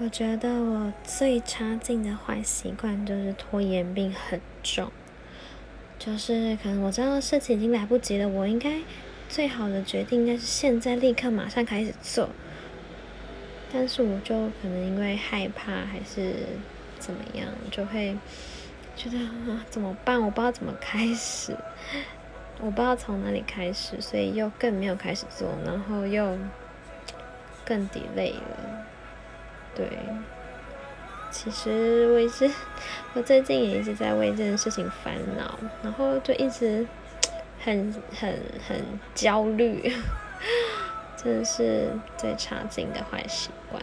我觉得我最差劲的坏习惯就是拖延病很重，就是可能我知道事情已经来不及了，我应该最好的决定应该是现在立刻马上开始做，但是我就可能因为害怕还是怎么样，就会觉得啊怎么办？我不知道怎么开始，我不知道从哪里开始，所以又更没有开始做，然后又更 delay 了。对，其实我一直，我最近也一直在为这件事情烦恼，然后就一直很很很焦虑，真的是最差劲的坏习惯。